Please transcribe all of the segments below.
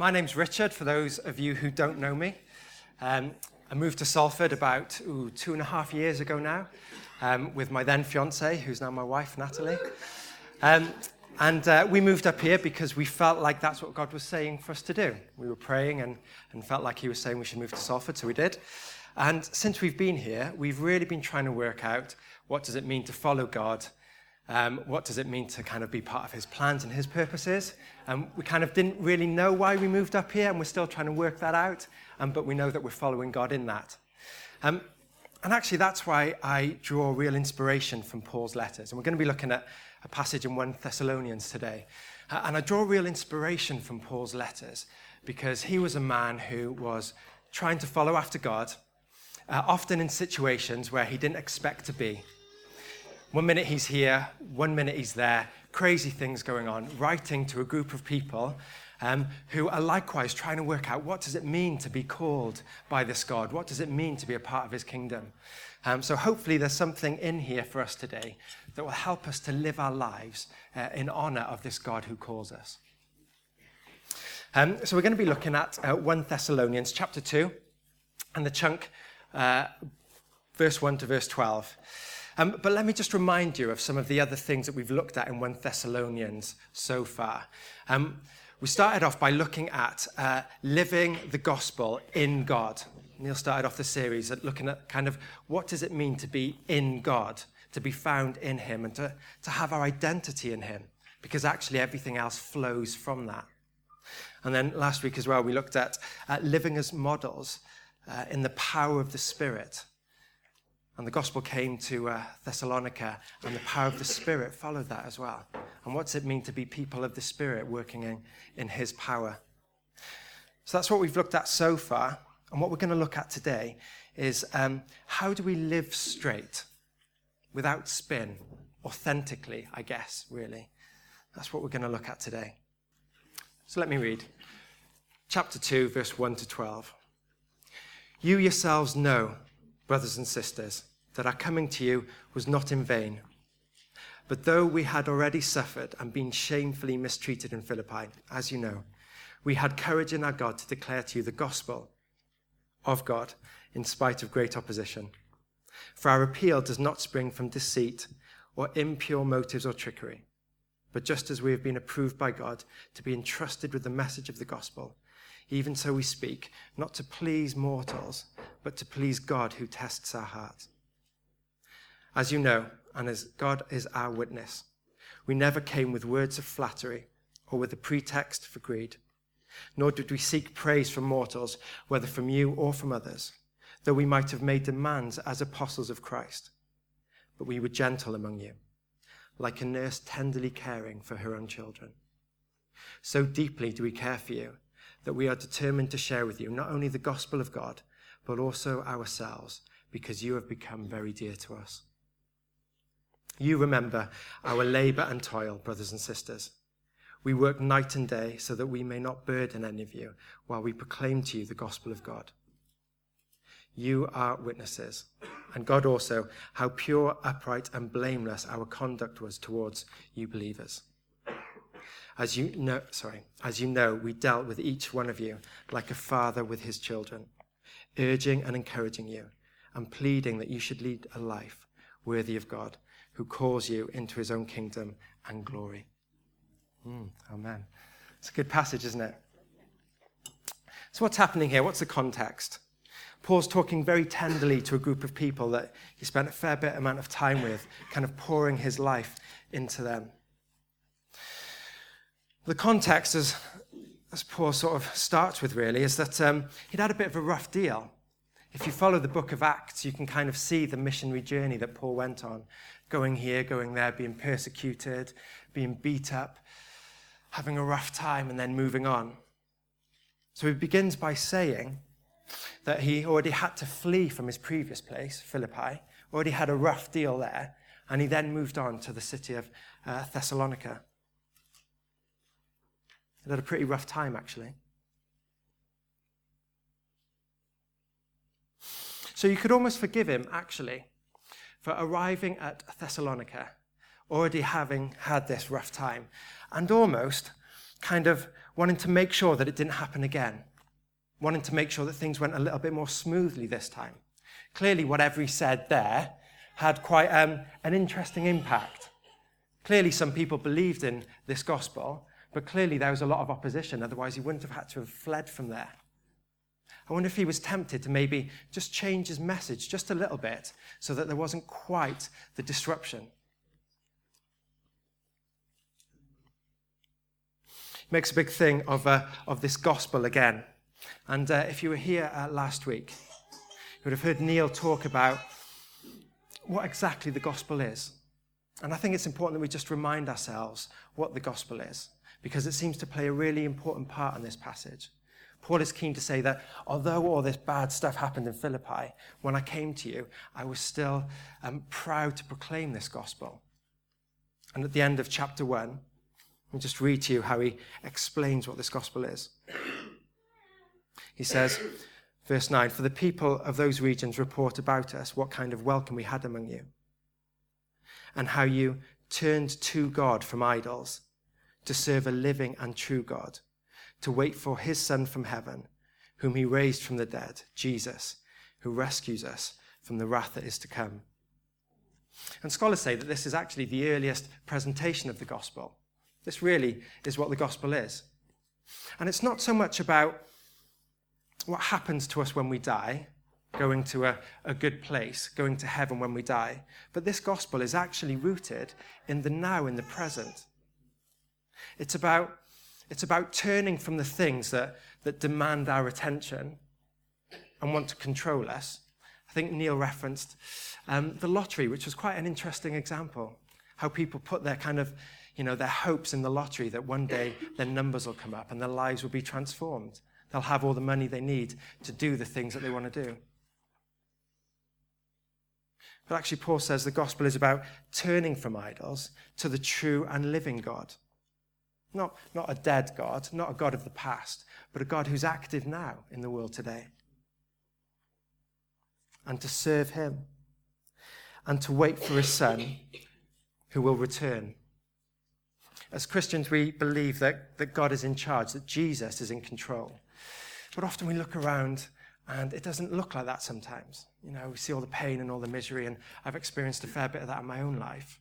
my name's Richard, for those of you who don't know me. Um, I moved to Salford about ooh, two and a half years ago now um, with my then fiance, who's now my wife, Natalie. Um, and uh, we moved up here because we felt like that's what God was saying for us to do. We were praying and, and felt like He was saying we should move to Salford, so we did. And since we've been here, we've really been trying to work out what does it mean to follow God um, what does it mean to kind of be part of his plans and his purposes? Um, we kind of didn't really know why we moved up here, and we're still trying to work that out, um, but we know that we're following God in that. Um, and actually, that's why I draw real inspiration from Paul's letters. And we're going to be looking at a passage in 1 Thessalonians today. Uh, and I draw real inspiration from Paul's letters because he was a man who was trying to follow after God, uh, often in situations where he didn't expect to be. One minute he's here, one minute he's there, crazy things going on, writing to a group of people um, who are likewise trying to work out what does it mean to be called by this God? What does it mean to be a part of his kingdom? Um, so hopefully there's something in here for us today that will help us to live our lives uh, in honor of this God who calls us. Um, so we're going to be looking at uh, 1 Thessalonians chapter 2 and the chunk uh, verse 1 to verse 12. Um, but let me just remind you of some of the other things that we've looked at in 1 Thessalonians so far. Um, we started off by looking at uh, living the gospel in God. Neil started off the series at looking at kind of what does it mean to be in God, to be found in Him, and to, to have our identity in Him, because actually everything else flows from that. And then last week as well, we looked at uh, living as models uh, in the power of the Spirit and the gospel came to uh, Thessalonica, and the power of the Spirit followed that as well. And what's it mean to be people of the Spirit working in, in His power? So that's what we've looked at so far. And what we're going to look at today is um, how do we live straight without spin, authentically, I guess, really. That's what we're going to look at today. So let me read. Chapter 2, verse 1 to 12. You yourselves know, brothers and sisters, that our coming to you was not in vain. But though we had already suffered and been shamefully mistreated in Philippi, as you know, we had courage in our God to declare to you the gospel of God in spite of great opposition. For our appeal does not spring from deceit or impure motives or trickery, but just as we have been approved by God to be entrusted with the message of the gospel, even so we speak, not to please mortals, but to please God who tests our hearts. As you know, and as God is our witness, we never came with words of flattery or with a pretext for greed, nor did we seek praise from mortals, whether from you or from others, though we might have made demands as apostles of Christ. But we were gentle among you, like a nurse tenderly caring for her own children. So deeply do we care for you that we are determined to share with you not only the gospel of God, but also ourselves, because you have become very dear to us. You remember our labor and toil, brothers and sisters. We work night and day so that we may not burden any of you while we proclaim to you the gospel of God. You are witnesses, and God also, how pure, upright, and blameless our conduct was towards you believers. As you know, sorry, as you know, we dealt with each one of you like a father with his children, urging and encouraging you, and pleading that you should lead a life worthy of God who calls you into his own kingdom and glory. Mm, amen. It's a good passage, isn't it? So, what's happening here? What's the context? Paul's talking very tenderly to a group of people that he spent a fair bit amount of time with, kind of pouring his life into them. The context, as, as Paul sort of starts with, really, is that um, he'd had a bit of a rough deal. If you follow the book of Acts, you can kind of see the missionary journey that Paul went on going here, going there, being persecuted, being beat up, having a rough time, and then moving on. So he begins by saying that he already had to flee from his previous place, Philippi, already had a rough deal there, and he then moved on to the city of uh, Thessalonica. He had a pretty rough time, actually. So you could almost forgive him, actually, for arriving at Thessalonica, already having had this rough time, and almost kind of wanting to make sure that it didn't happen again, wanting to make sure that things went a little bit more smoothly this time. Clearly, whatever he said there had quite um, an interesting impact. Clearly, some people believed in this gospel, but clearly there was a lot of opposition, otherwise, he wouldn't have had to have fled from there. I wonder if he was tempted to maybe just change his message just a little bit so that there wasn't quite the disruption. He makes a big thing of, uh, of this gospel again. And uh, if you were here uh, last week, you would have heard Neil talk about what exactly the gospel is. And I think it's important that we just remind ourselves what the gospel is, because it seems to play a really important part in this passage. Paul is keen to say that although all this bad stuff happened in Philippi, when I came to you, I was still um, proud to proclaim this gospel. And at the end of chapter 1, let me just read to you how he explains what this gospel is. He says, verse 9, For the people of those regions report about us what kind of welcome we had among you, and how you turned to God from idols to serve a living and true God to wait for his Son from heaven, whom he raised from the dead, Jesus, who rescues us from the wrath that is to come. And scholars say that this is actually the earliest presentation of the gospel. This really is what the gospel is. And it's not so much about what happens to us when we die, going to a, a good place, going to heaven when we die, but this gospel is actually rooted in the now, in the present. It's about it's about turning from the things that, that demand our attention and want to control us. I think Neil referenced um, the lottery, which was quite an interesting example. How people put their kind of, you know, their hopes in the lottery that one day their numbers will come up and their lives will be transformed. They'll have all the money they need to do the things that they want to do. But actually, Paul says the gospel is about turning from idols to the true and living God. Not, not a dead God, not a God of the past, but a God who's active now in the world today. And to serve him. And to wait for his son who will return. As Christians, we believe that, that God is in charge, that Jesus is in control. But often we look around and it doesn't look like that sometimes. You know, we see all the pain and all the misery, and I've experienced a fair bit of that in my own life.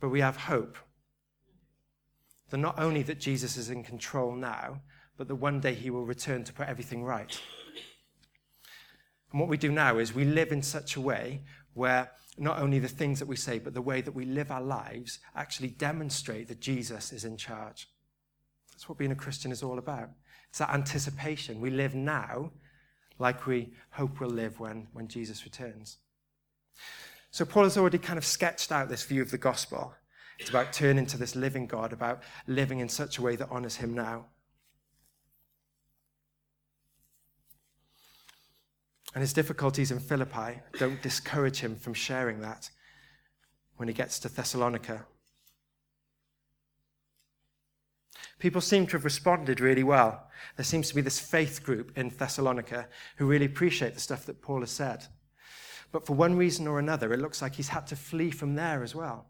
But we have hope that not only that Jesus is in control now, but that one day he will return to put everything right. And what we do now is we live in such a way where not only the things that we say, but the way that we live our lives actually demonstrate that Jesus is in charge. That's what being a Christian is all about. It's that anticipation. We live now like we hope we'll live when, when Jesus returns. So, Paul has already kind of sketched out this view of the gospel. It's about turning to this living God, about living in such a way that honors him now. And his difficulties in Philippi don't discourage him from sharing that when he gets to Thessalonica. People seem to have responded really well. There seems to be this faith group in Thessalonica who really appreciate the stuff that Paul has said. But for one reason or another, it looks like he's had to flee from there as well.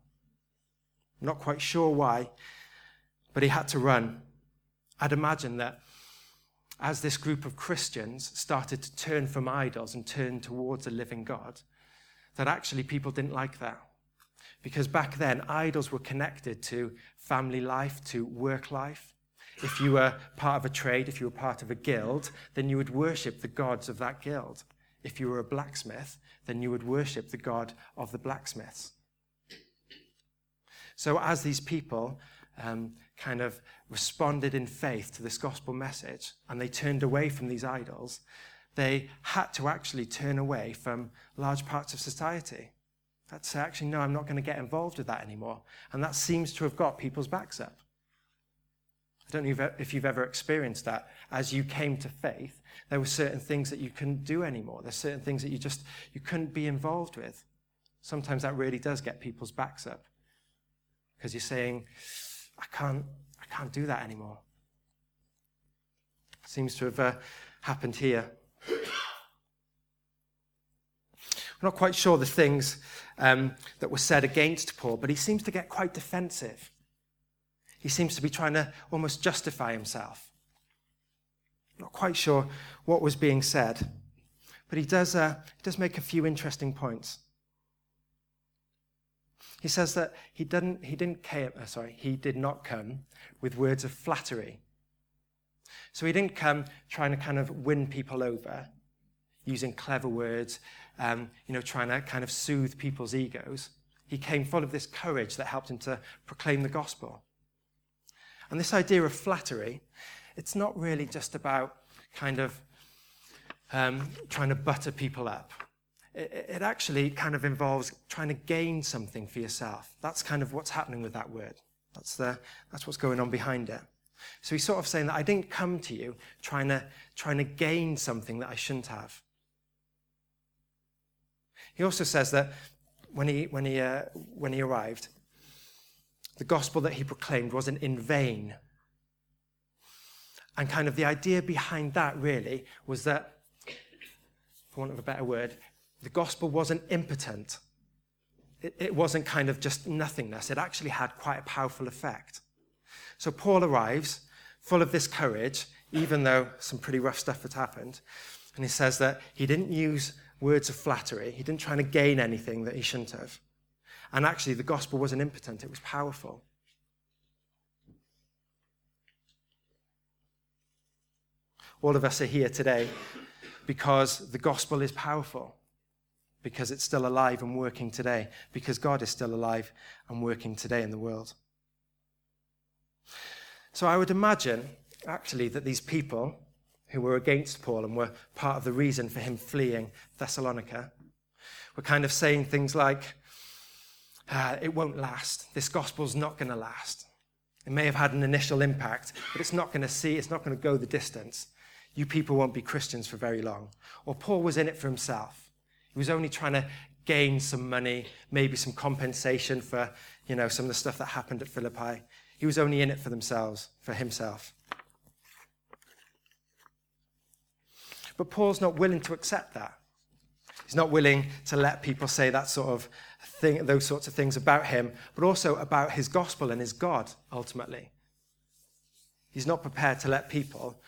Not quite sure why, but he had to run. I'd imagine that as this group of Christians started to turn from idols and turn towards a living God, that actually people didn't like that. Because back then, idols were connected to family life, to work life. If you were part of a trade, if you were part of a guild, then you would worship the gods of that guild. If you were a blacksmith, then you would worship the god of the blacksmiths. So, as these people um, kind of responded in faith to this gospel message and they turned away from these idols, they had to actually turn away from large parts of society. That's say, actually, no, I'm not going to get involved with that anymore. And that seems to have got people's backs up. I don't know if you've ever experienced that. As you came to faith, there were certain things that you couldn't do anymore. There's certain things that you just you couldn't be involved with. Sometimes that really does get people's backs up because you're saying, I can't, I can't do that anymore. Seems to have uh, happened here. We're not quite sure the things um, that were said against Paul, but he seems to get quite defensive. He seems to be trying to almost justify himself. Not quite sure what was being said, but he does, uh, he does make a few interesting points. He says that he didn't, he didn't came, uh, sorry, he did not come with words of flattery. So he didn't come trying to kind of win people over using clever words, um, you know, trying to kind of soothe people's egos. He came full of this courage that helped him to proclaim the gospel. And this idea of flattery, it's not really just about kind of um, trying to butter people up. It, actually kind of involves trying to gain something for yourself. That's kind of what's happening with that word. That's, the, that's what's going on behind it. So he's sort of saying that I didn't come to you trying to, trying to gain something that I shouldn't have. He also says that when he, when he, uh, when he arrived, the gospel that he proclaimed wasn't in vain. And kind of the idea behind that really was that, for want of a better word, the gospel wasn't impotent. It, it wasn't kind of just nothingness. It actually had quite a powerful effect. So Paul arrives full of this courage, even though some pretty rough stuff had happened. And he says that he didn't use words of flattery, he didn't try to gain anything that he shouldn't have. And actually, the gospel wasn't impotent, it was powerful. All of us are here today because the gospel is powerful, because it's still alive and working today, because God is still alive and working today in the world. So I would imagine, actually, that these people who were against Paul and were part of the reason for him fleeing Thessalonica were kind of saying things like, uh, it won't last. This gospel's not going to last. It may have had an initial impact, but it's not going to see, it's not going to go the distance. You people won't be Christians for very long. Or Paul was in it for himself. He was only trying to gain some money, maybe some compensation for, you know, some of the stuff that happened at Philippi. He was only in it for themselves, for himself. But Paul's not willing to accept that. He's not willing to let people say that sort of thing, those sorts of things about him, but also about his gospel and his God, ultimately. He's not prepared to let people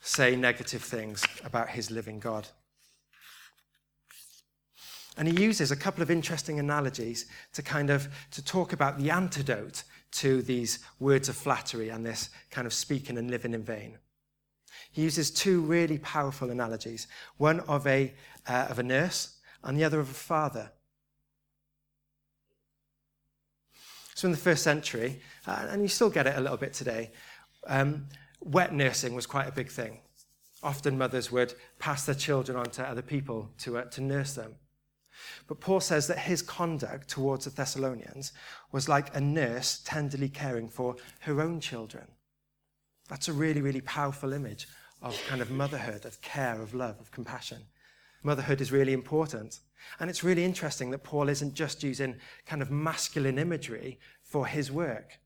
say negative things about his living God. And he uses a couple of interesting analogies to kind of to talk about the antidote to these words of flattery and this kind of speaking and living in vain. He uses two really powerful analogies one of a, uh, of a nurse and the other of a father. So, in the first century, uh, and you still get it a little bit today, um, wet nursing was quite a big thing. Often mothers would pass their children on to other people to, uh, to nurse them. But Paul says that his conduct towards the Thessalonians was like a nurse tenderly caring for her own children. That's a really, really powerful image of kind of motherhood, of care, of love, of compassion. Motherhood is really important. And it's really interesting that Paul isn't just using kind of masculine imagery for his work.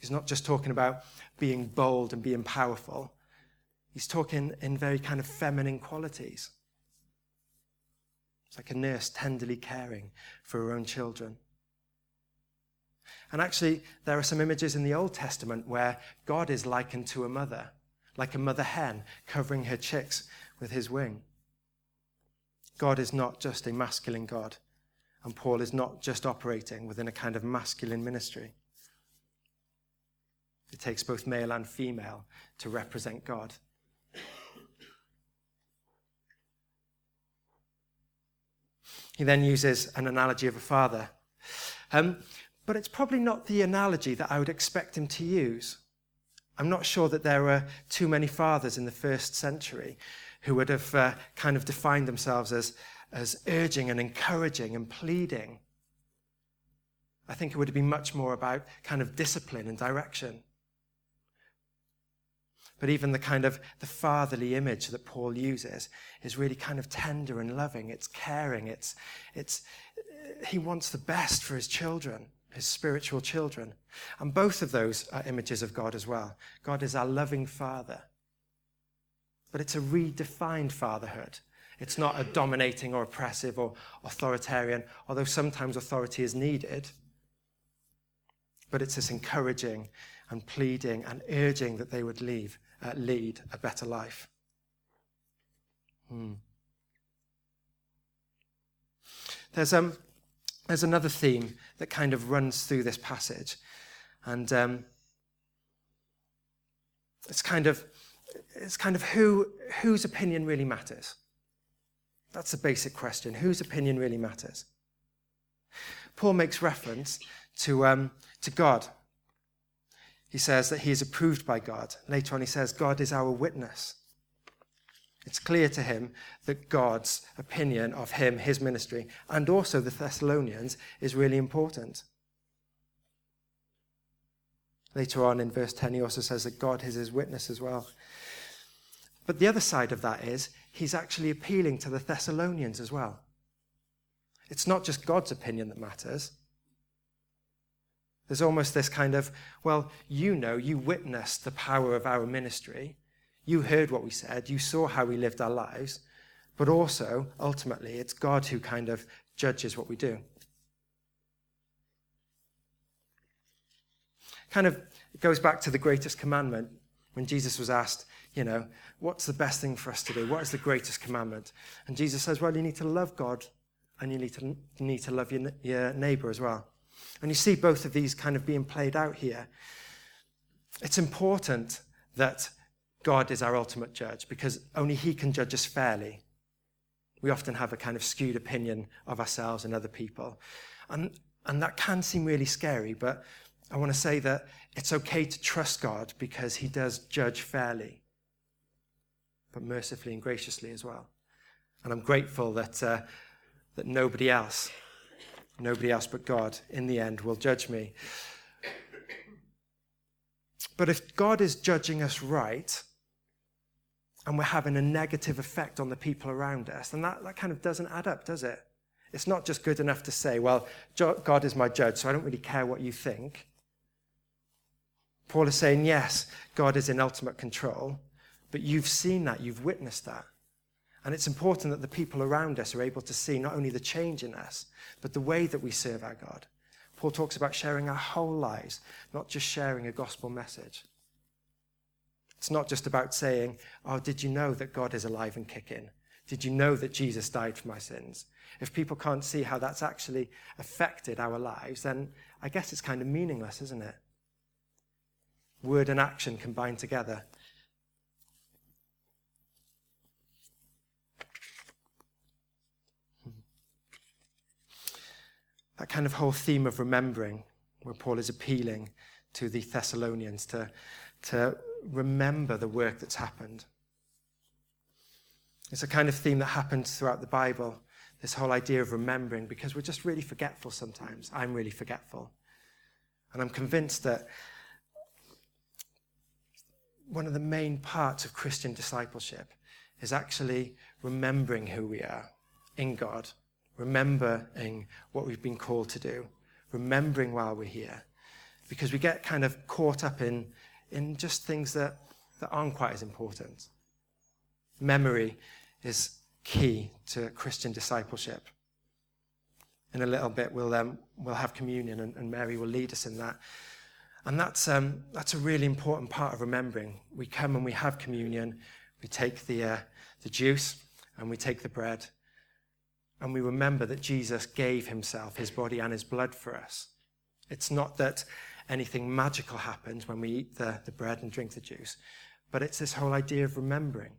He's not just talking about being bold and being powerful. He's talking in very kind of feminine qualities. It's like a nurse tenderly caring for her own children. And actually, there are some images in the Old Testament where God is likened to a mother, like a mother hen covering her chicks with his wing. God is not just a masculine God, and Paul is not just operating within a kind of masculine ministry. It takes both male and female to represent God. He then uses an analogy of a father. Um, but it's probably not the analogy that I would expect him to use. I'm not sure that there were too many fathers in the first century who would have uh, kind of defined themselves as, as urging and encouraging and pleading. I think it would have been much more about kind of discipline and direction. But even the kind of the fatherly image that Paul uses is really kind of tender and loving. It's caring. It's, it's, he wants the best for his children, his spiritual children. And both of those are images of God as well. God is our loving father. But it's a redefined fatherhood. It's not a dominating or oppressive or authoritarian, although sometimes authority is needed. but it's this encouraging and pleading and urging that they would leave, uh, lead a better life. Hmm. There's, um, there's another theme that kind of runs through this passage, and um, it's kind of it's kind of who whose opinion really matters. That's the basic question. Whose opinion really matters? Paul makes reference to, um, to God. He says that he is approved by God. Later on, he says, God is our witness. It's clear to him that God's opinion of him, his ministry, and also the Thessalonians is really important. Later on in verse 10, he also says that God is his witness as well. But the other side of that is he's actually appealing to the Thessalonians as well. It's not just God's opinion that matters. There's almost this kind of, well, you know, you witnessed the power of our ministry. You heard what we said. You saw how we lived our lives. But also, ultimately, it's God who kind of judges what we do. Kind of goes back to the greatest commandment when Jesus was asked, you know, what's the best thing for us to do? What is the greatest commandment? And Jesus says, well, you need to love God and you need to, you need to love your, your neighbor as well. And you see both of these kind of being played out here. It's important that God is our ultimate judge because only He can judge us fairly. We often have a kind of skewed opinion of ourselves and other people. And, and that can seem really scary, but I want to say that it's okay to trust God because He does judge fairly, but mercifully and graciously as well. And I'm grateful that, uh, that nobody else, nobody else but God, in the end, will judge me. But if God is judging us right, and we're having a negative effect on the people around us, then that, that kind of doesn't add up, does it? It's not just good enough to say, well, God is my judge, so I don't really care what you think. Paul is saying, yes, God is in ultimate control, but you've seen that, you've witnessed that. And it's important that the people around us are able to see not only the change in us, but the way that we serve our God. Paul talks about sharing our whole lives, not just sharing a gospel message. It's not just about saying, Oh, did you know that God is alive and kicking? Did you know that Jesus died for my sins? If people can't see how that's actually affected our lives, then I guess it's kind of meaningless, isn't it? word and action combined together. That kind of whole theme of remembering, where Paul is appealing to the Thessalonians to, to remember the work that's happened. It's a kind of theme that happens throughout the Bible, this whole idea of remembering, because we're just really forgetful sometimes. I'm really forgetful. And I'm convinced that one of the main parts of Christian discipleship is actually remembering who we are in God, remembering what we've been called to do, remembering while we're here. Because we get kind of caught up in, in just things that, that aren't quite as important. Memory is key to Christian discipleship. In a little bit, we'll, um, we'll have communion, and, and Mary will lead us in that. And that's, um, that's a really important part of remembering. We come and we have communion, we take the, uh, the juice and we take the bread, and we remember that Jesus gave himself, his body and his blood for us. It's not that anything magical happens when we eat the, the bread and drink the juice, but it's this whole idea of remembering,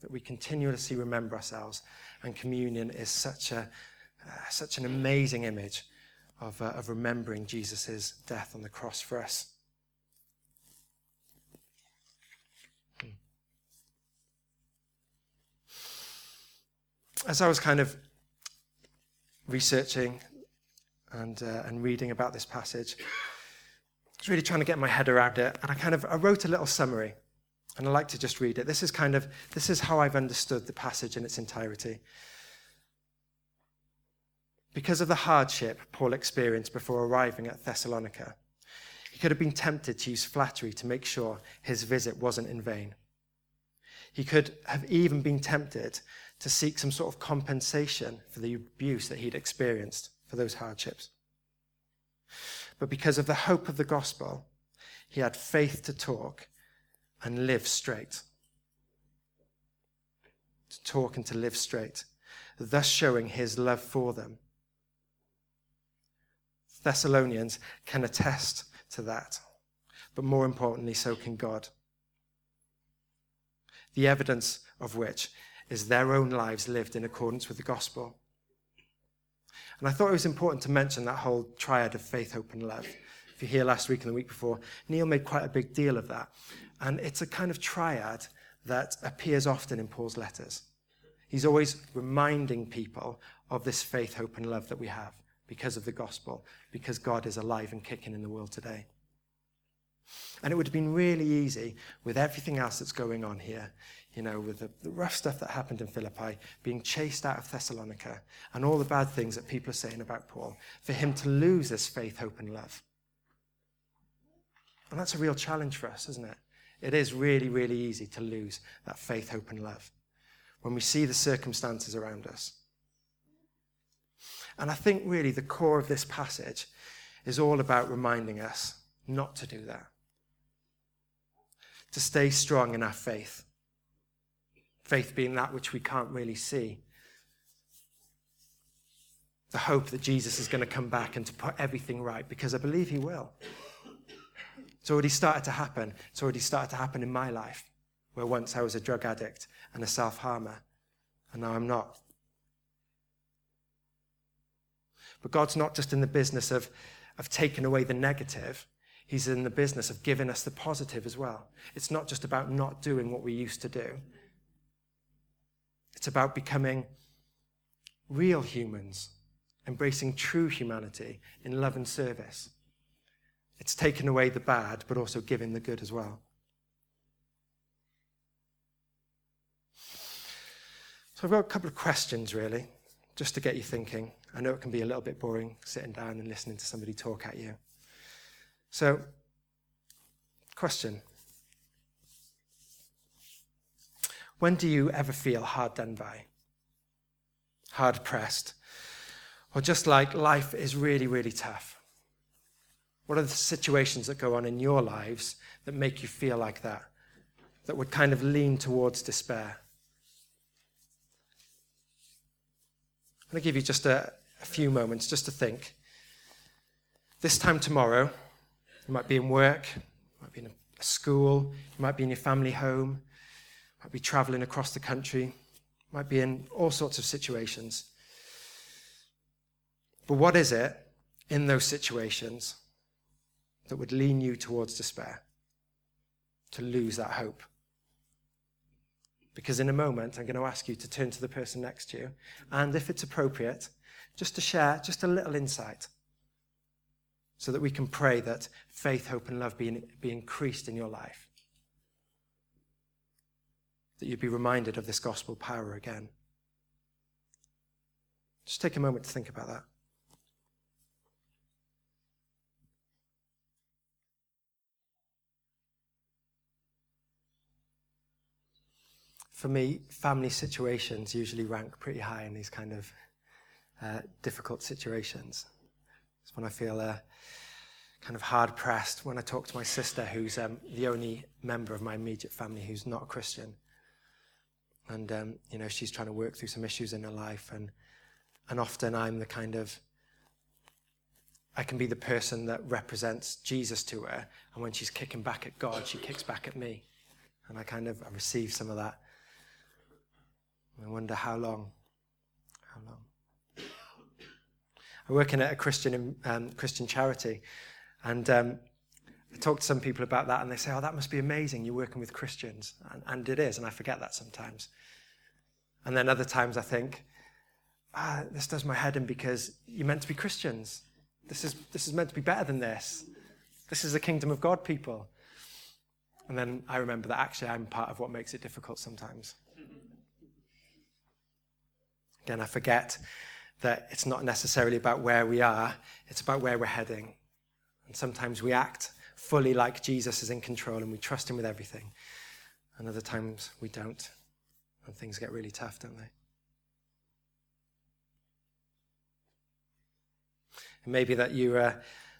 that we continuously remember ourselves. And communion is such, a, uh, such an amazing image of, uh, of remembering Jesus' death on the cross for us. Hmm. As I was kind of researching and, uh, and reading about this passage, I was really trying to get my head around it, and I kind of I wrote a little summary, and I like to just read it. This is kind of this is how I've understood the passage in its entirety. Because of the hardship Paul experienced before arriving at Thessalonica, he could have been tempted to use flattery to make sure his visit wasn't in vain. He could have even been tempted to seek some sort of compensation for the abuse that he'd experienced for those hardships. But because of the hope of the gospel, he had faith to talk and live straight. To talk and to live straight, thus showing his love for them. Thessalonians can attest to that, but more importantly, so can God. The evidence of which is their own lives lived in accordance with the gospel. And I thought it was important to mention that whole triad of faith, hope, and love. If you're here last week and the week before, Neil made quite a big deal of that. And it's a kind of triad that appears often in Paul's letters. He's always reminding people of this faith, hope, and love that we have because of the gospel, because God is alive and kicking in the world today. And it would have been really easy with everything else that's going on here, you know, with the, the, rough stuff that happened in Philippi, being chased out of Thessalonica, and all the bad things that people are saying about Paul, for him to lose this faith, hope, and love. And that's a real challenge for us, isn't it? It is really, really easy to lose that faith, hope, and love when we see the circumstances around us. And I think really the core of this passage is all about reminding us not to do that to stay strong in our faith. Faith being that which we can't really see. The hope that Jesus is going to come back and to put everything right, because I believe he will. It's already started to happen. It's already started to happen in my life, where once I was a drug addict and a self harmer, and now I'm not. But God's not just in the business of, of taking away the negative, He's in the business of giving us the positive as well. It's not just about not doing what we used to do, it's about becoming real humans, embracing true humanity in love and service. It's taking away the bad, but also giving the good as well. So I've got a couple of questions, really, just to get you thinking. I know it can be a little bit boring sitting down and listening to somebody talk at you. So, question When do you ever feel hard done by? Hard pressed? Or just like life is really, really tough? What are the situations that go on in your lives that make you feel like that? That would kind of lean towards despair? I'm going to give you just a, a few moments just to think. This time tomorrow, you might be in work, you might be in a school, you might be in your family home, might be traveling across the country, might be in all sorts of situations. But what is it in those situations that would lean you towards despair, to lose that hope? Because in a moment, I'm going to ask you to turn to the person next to you, and if it's appropriate, just to share just a little insight so that we can pray that faith, hope, and love be, be increased in your life. That you'd be reminded of this gospel power again. Just take a moment to think about that. For me, family situations usually rank pretty high in these kind of uh, difficult situations. It's when I feel uh, kind of hard pressed when I talk to my sister, who's um, the only member of my immediate family who's not a Christian. And, um, you know, she's trying to work through some issues in her life. And, and often I'm the kind of, I can be the person that represents Jesus to her. And when she's kicking back at God, she kicks back at me. And I kind of I receive some of that. I wonder how long. How long? I work in a Christian, um, Christian charity, and um, I talk to some people about that, and they say, Oh, that must be amazing. You're working with Christians. And, and it is, and I forget that sometimes. And then other times I think, ah, this does my head in because you're meant to be Christians. This is, this is meant to be better than this. This is the kingdom of God, people. And then I remember that actually I'm part of what makes it difficult sometimes. Again, I forget that it's not necessarily about where we are, it's about where we're heading. And sometimes we act fully like Jesus is in control and we trust him with everything. And other times we don't. And things get really tough, don't they? It may be that you uh,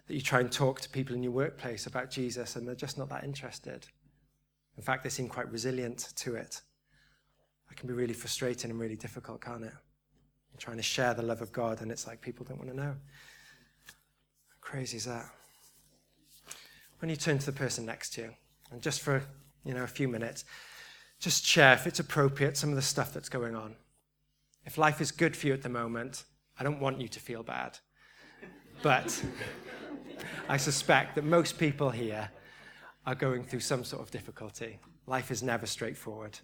that you try and talk to people in your workplace about Jesus and they're just not that interested. In fact, they seem quite resilient to it. That can be really frustrating and really difficult, can't it? You're trying to share the love of God and it's like people don't want to know. How crazy is that? When you turn to the person next to you, and just for you know a few minutes, just share if it's appropriate some of the stuff that's going on. If life is good for you at the moment, I don't want you to feel bad. But I suspect that most people here are going through some sort of difficulty. Life is never straightforward.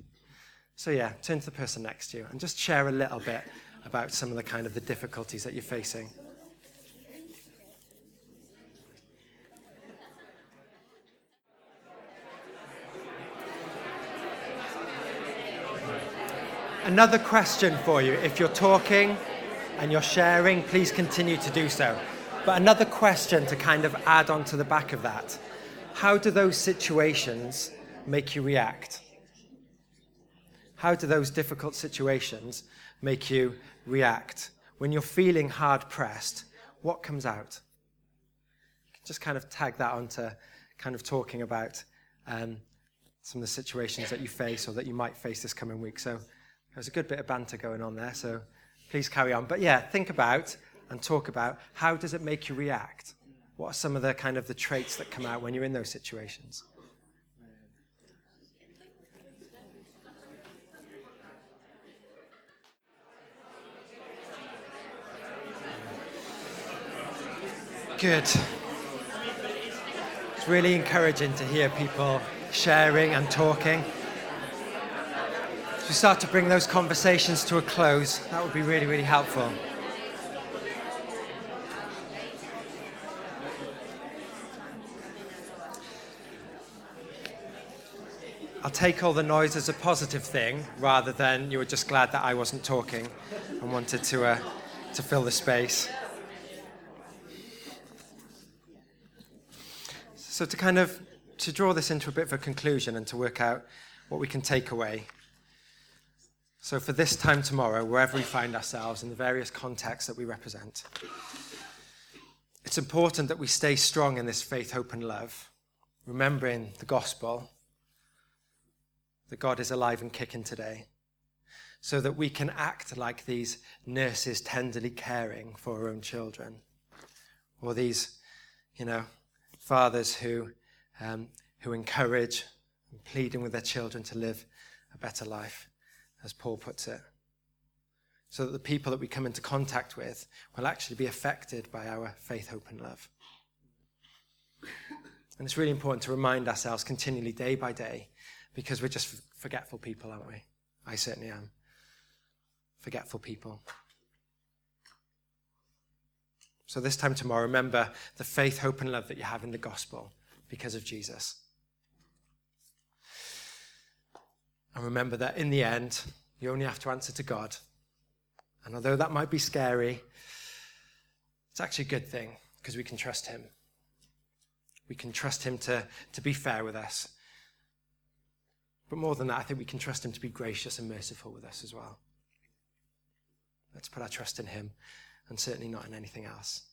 So yeah, turn to the person next to you and just share a little bit about some of the kind of the difficulties that you're facing. Another question for you. If you're talking and you're sharing, please continue to do so. But another question to kind of add on to the back of that how do those situations make you react? How do those difficult situations make you react? When you're feeling hard pressed, what comes out? Just kind of tag that onto kind of talking about um, some of the situations that you face or that you might face this coming week. So there's a good bit of banter going on there, so please carry on. But yeah, think about and talk about how does it make you react? What are some of the kind of the traits that come out when you're in those situations? Good. It's really encouraging to hear people sharing and talking. We start to bring those conversations to a close, that would be really, really helpful. I'll take all the noise as a positive thing rather than you were just glad that I wasn't talking and wanted to, uh, to fill the space. So to kind of to draw this into a bit of a conclusion and to work out what we can take away. So for this time tomorrow, wherever we find ourselves in the various contexts that we represent, it's important that we stay strong in this faith, hope, and love, remembering the gospel that God is alive and kicking today, so that we can act like these nurses tenderly caring for our own children, or these, you know, fathers who, um, who encourage and pleading with their children to live a better life, as Paul puts it. So that the people that we come into contact with will actually be affected by our faith, hope, and love. And it's really important to remind ourselves continually, day by day, because we're just forgetful people, aren't we? I certainly am. Forgetful people. So, this time tomorrow, remember the faith, hope, and love that you have in the gospel because of Jesus. And remember that in the end, you only have to answer to God. And although that might be scary, it's actually a good thing because we can trust Him. We can trust Him to, to be fair with us but more than that, I think we can trust Him to be gracious and merciful with us as well. Let's put our trust in Him and certainly not in anything else.